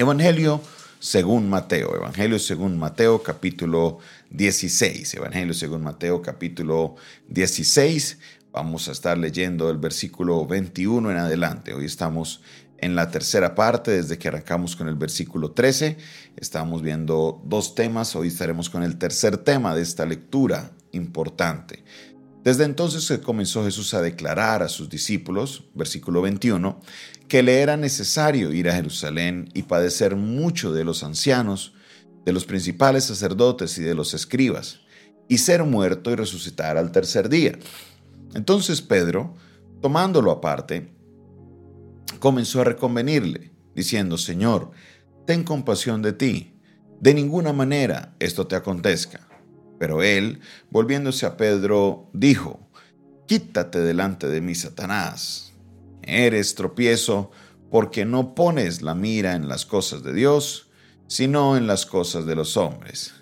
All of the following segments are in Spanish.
Evangelio según Mateo, Evangelio según Mateo capítulo 16, Evangelio según Mateo capítulo 16. Vamos a estar leyendo el versículo 21 en adelante. Hoy estamos en la tercera parte, desde que arrancamos con el versículo 13. Estamos viendo dos temas, hoy estaremos con el tercer tema de esta lectura importante. Desde entonces comenzó Jesús a declarar a sus discípulos, versículo 21, que le era necesario ir a Jerusalén y padecer mucho de los ancianos, de los principales sacerdotes y de los escribas, y ser muerto y resucitar al tercer día. Entonces Pedro, tomándolo aparte, comenzó a reconvenirle, diciendo, Señor, ten compasión de ti, de ninguna manera esto te acontezca. Pero él, volviéndose a Pedro, dijo, Quítate delante de mí, Satanás. Eres tropiezo porque no pones la mira en las cosas de Dios, sino en las cosas de los hombres.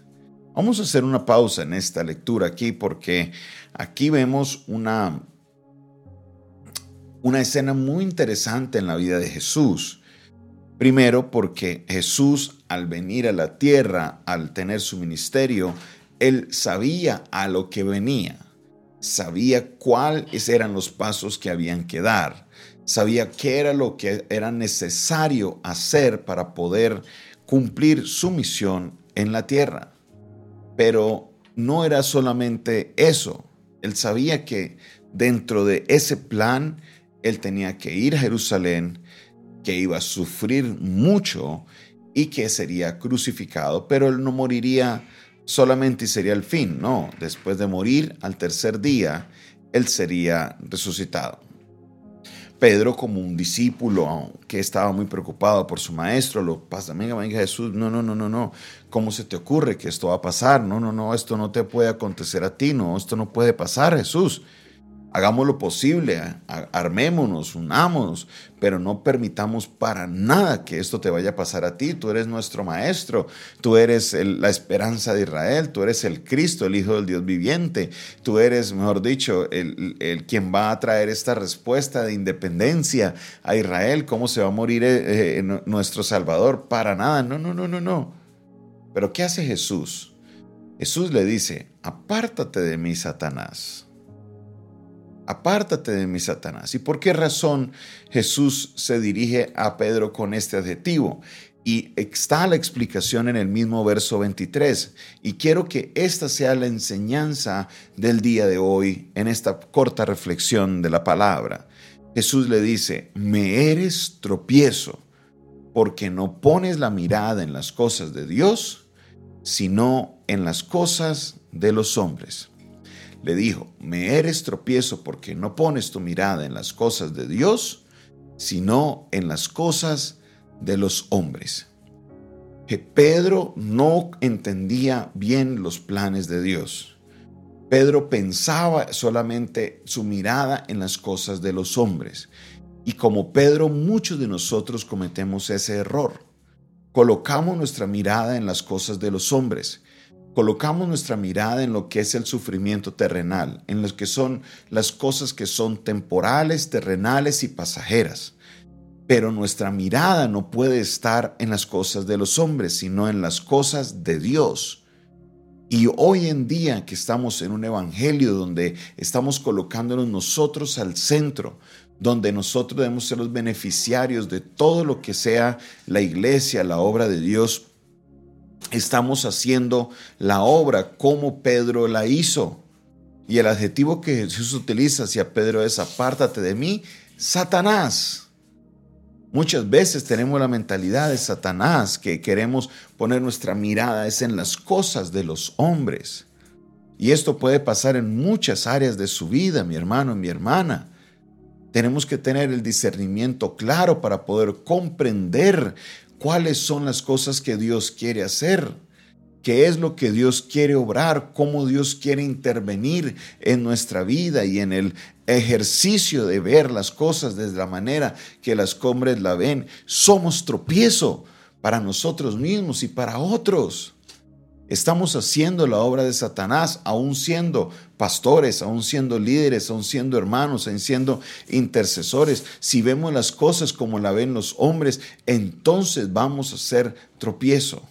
Vamos a hacer una pausa en esta lectura aquí porque aquí vemos una, una escena muy interesante en la vida de Jesús. Primero porque Jesús al venir a la tierra, al tener su ministerio, él sabía a lo que venía, sabía cuáles eran los pasos que habían que dar, sabía qué era lo que era necesario hacer para poder cumplir su misión en la tierra. Pero no era solamente eso, él sabía que dentro de ese plan, él tenía que ir a Jerusalén, que iba a sufrir mucho y que sería crucificado, pero él no moriría solamente sería el fin, no, después de morir al tercer día, él sería resucitado. Pedro, como un discípulo que estaba muy preocupado por su maestro, lo pasa, venga, venga Jesús, no, no, no, no, no, ¿cómo se te ocurre que esto va a pasar? No, no, no, esto no te puede acontecer a ti, no, esto no puede pasar, Jesús. Hagamos lo posible, armémonos, unámonos, pero no permitamos para nada que esto te vaya a pasar a ti. Tú eres nuestro maestro, tú eres la esperanza de Israel, tú eres el Cristo, el Hijo del Dios viviente, tú eres, mejor dicho, el, el quien va a traer esta respuesta de independencia a Israel. ¿Cómo se va a morir eh, eh, nuestro Salvador? Para nada, no, no, no, no, no. Pero ¿qué hace Jesús? Jesús le dice, apártate de mí, Satanás apártate de mí, Satanás. ¿Y por qué razón Jesús se dirige a Pedro con este adjetivo? Y está la explicación en el mismo verso 23. Y quiero que esta sea la enseñanza del día de hoy en esta corta reflexión de la palabra. Jesús le dice, me eres tropiezo porque no pones la mirada en las cosas de Dios, sino en las cosas de los hombres le dijo, me eres tropiezo porque no pones tu mirada en las cosas de Dios, sino en las cosas de los hombres. Que Pedro no entendía bien los planes de Dios. Pedro pensaba solamente su mirada en las cosas de los hombres. Y como Pedro, muchos de nosotros cometemos ese error. Colocamos nuestra mirada en las cosas de los hombres colocamos nuestra mirada en lo que es el sufrimiento terrenal, en lo que son las cosas que son temporales, terrenales y pasajeras. Pero nuestra mirada no puede estar en las cosas de los hombres, sino en las cosas de Dios. Y hoy en día que estamos en un evangelio donde estamos colocándonos nosotros al centro, donde nosotros debemos ser los beneficiarios de todo lo que sea la iglesia, la obra de Dios, estamos haciendo la obra como Pedro la hizo. Y el adjetivo que Jesús utiliza hacia Pedro es apártate de mí, Satanás. Muchas veces tenemos la mentalidad de Satanás, que queremos poner nuestra mirada es en las cosas de los hombres. Y esto puede pasar en muchas áreas de su vida, mi hermano mi hermana. Tenemos que tener el discernimiento claro para poder comprender cuáles son las cosas que Dios quiere hacer, qué es lo que Dios quiere obrar, cómo Dios quiere intervenir en nuestra vida y en el ejercicio de ver las cosas desde la manera que las hombres la ven. Somos tropiezo para nosotros mismos y para otros. Estamos haciendo la obra de Satanás, aún siendo pastores, aún siendo líderes, aún siendo hermanos, aún siendo intercesores. Si vemos las cosas como la ven los hombres, entonces vamos a hacer tropiezo.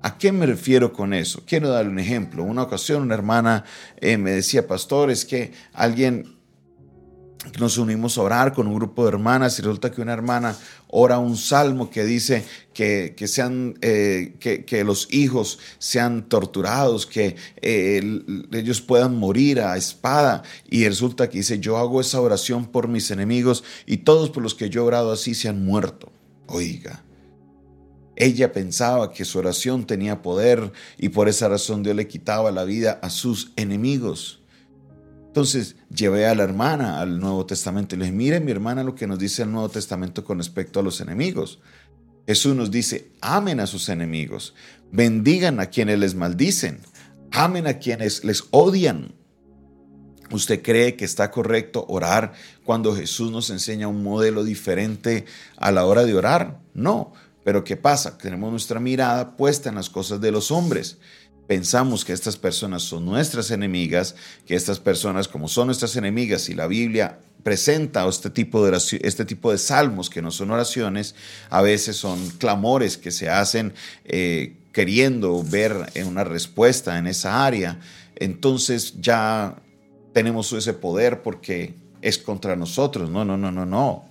¿A qué me refiero con eso? Quiero dar un ejemplo. Una ocasión una hermana eh, me decía, pastor, es que alguien nos unimos a orar con un grupo de hermanas y resulta que una hermana ora un salmo que dice que, sean, eh, que, los hijos sean torturados, que eh, ellos puedan morir a espada y resulta que dice yo hago esa oración por mis enemigos y todos por los que yo he orado así se han muerto. Oiga. Ella pensaba que su oración tenía poder y por esa razón Dios le quitaba la vida a sus enemigos. Entonces llevé a la hermana al Nuevo Testamento y le dije, mire mi hermana lo que nos dice el Nuevo Testamento con respecto a los enemigos. Jesús nos dice, amen a sus enemigos, bendigan a quienes les maldicen, amen a quienes les odian. ¿Usted cree que está correcto orar cuando Jesús nos enseña un modelo diferente a la hora de orar? No, pero ¿qué pasa? Tenemos nuestra mirada puesta en las cosas de los hombres pensamos que estas personas son nuestras enemigas, que estas personas como son nuestras enemigas y la Biblia presenta este tipo de, este tipo de salmos que no son oraciones, a veces son clamores que se hacen eh, queriendo ver una respuesta en esa área, entonces ya tenemos ese poder porque es contra nosotros. No, no, no, no, no.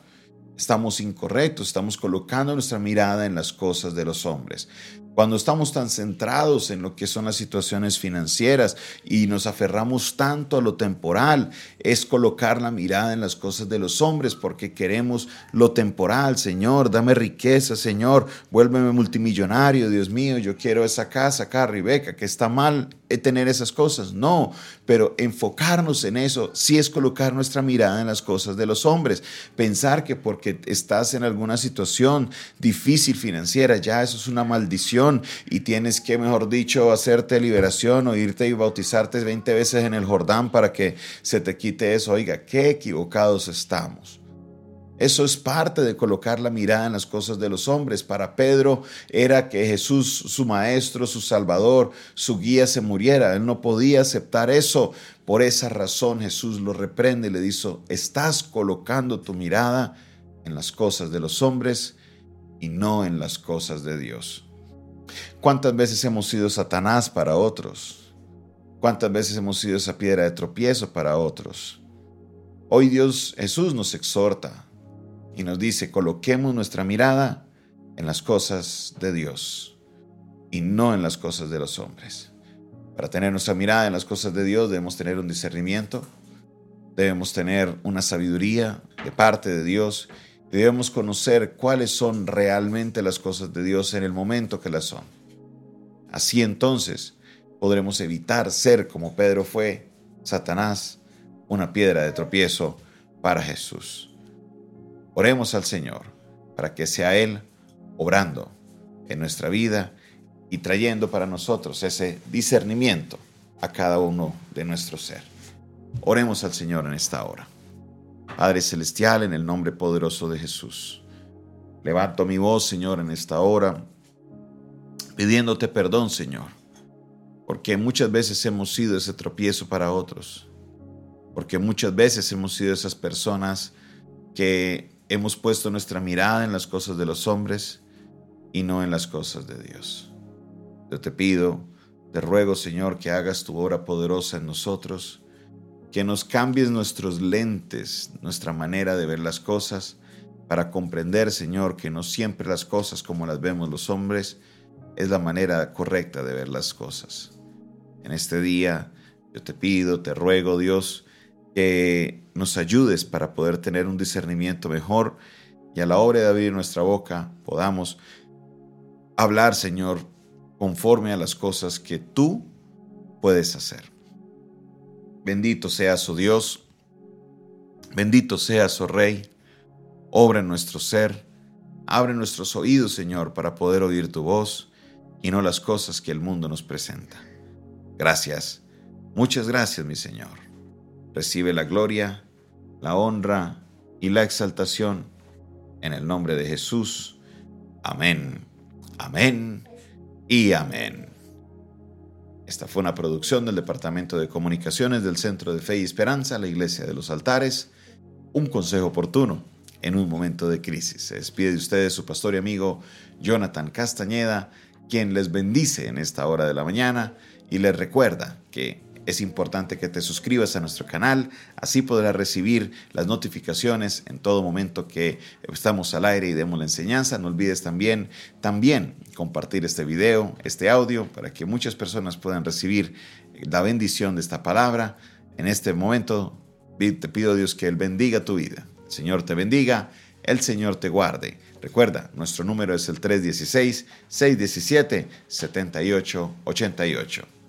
Estamos incorrectos, estamos colocando nuestra mirada en las cosas de los hombres. Cuando estamos tan centrados en lo que son las situaciones financieras y nos aferramos tanto a lo temporal, es colocar la mirada en las cosas de los hombres porque queremos lo temporal. Señor, dame riqueza, Señor, vuélveme multimillonario, Dios mío, yo quiero esa casa acá, Rebeca, que está mal tener esas cosas. No, pero enfocarnos en eso sí es colocar nuestra mirada en las cosas de los hombres. Pensar que porque estás en alguna situación difícil financiera, ya eso es una maldición y tienes que, mejor dicho, hacerte liberación o irte y bautizarte 20 veces en el Jordán para que se te quite eso. Oiga, qué equivocados estamos. Eso es parte de colocar la mirada en las cosas de los hombres. Para Pedro era que Jesús, su maestro, su salvador, su guía se muriera. Él no podía aceptar eso. Por esa razón Jesús lo reprende y le dice, estás colocando tu mirada en las cosas de los hombres y no en las cosas de Dios. ¿Cuántas veces hemos sido Satanás para otros? ¿Cuántas veces hemos sido esa piedra de tropiezo para otros? Hoy Dios Jesús nos exhorta y nos dice, coloquemos nuestra mirada en las cosas de Dios y no en las cosas de los hombres. Para tener nuestra mirada en las cosas de Dios debemos tener un discernimiento, debemos tener una sabiduría de parte de Dios Debemos conocer cuáles son realmente las cosas de Dios en el momento que las son. Así entonces podremos evitar ser como Pedro fue, Satanás, una piedra de tropiezo para Jesús. Oremos al Señor para que sea Él obrando en nuestra vida y trayendo para nosotros ese discernimiento a cada uno de nuestro ser. Oremos al Señor en esta hora. Padre Celestial, en el nombre poderoso de Jesús. Levanto mi voz, Señor, en esta hora, pidiéndote perdón, Señor, porque muchas veces hemos sido ese tropiezo para otros, porque muchas veces hemos sido esas personas que hemos puesto nuestra mirada en las cosas de los hombres y no en las cosas de Dios. Yo te pido, te ruego, Señor, que hagas tu obra poderosa en nosotros, que nos cambies nuestros lentes, nuestra manera de ver las cosas, para comprender, Señor, que no siempre las cosas como las vemos los hombres es la manera correcta de ver las cosas. En este día yo te pido, te ruego, Dios, que nos ayudes para poder tener un discernimiento mejor y a la hora de abrir nuestra boca podamos hablar, Señor, conforme a las cosas que tú puedes hacer. Bendito sea su Dios, bendito sea su Rey, obra en nuestro ser, abre nuestros oídos, Señor, para poder oír tu voz y no las cosas que el mundo nos presenta. Gracias, muchas gracias, mi Señor. Recibe la gloria, la honra y la exaltación en el nombre de Jesús. Amén, amén y amén. Esta fue una producción del Departamento de Comunicaciones del Centro de Fe y Esperanza, la Iglesia de los Altares. Un consejo oportuno en un momento de crisis. Se despide de ustedes su pastor y amigo Jonathan Castañeda, quien les bendice en esta hora de la mañana y les recuerda que es importante que te suscribas a nuestro canal, así podrás recibir las notificaciones en todo momento que estamos al aire y demos la enseñanza. No olvides también, también compartir este video, este audio, para que muchas personas puedan recibir la bendición de esta palabra. En este momento te pido Dios que Él bendiga tu vida. El Señor te bendiga, el Señor te guarde. Recuerda, nuestro número es el 316-617-7888.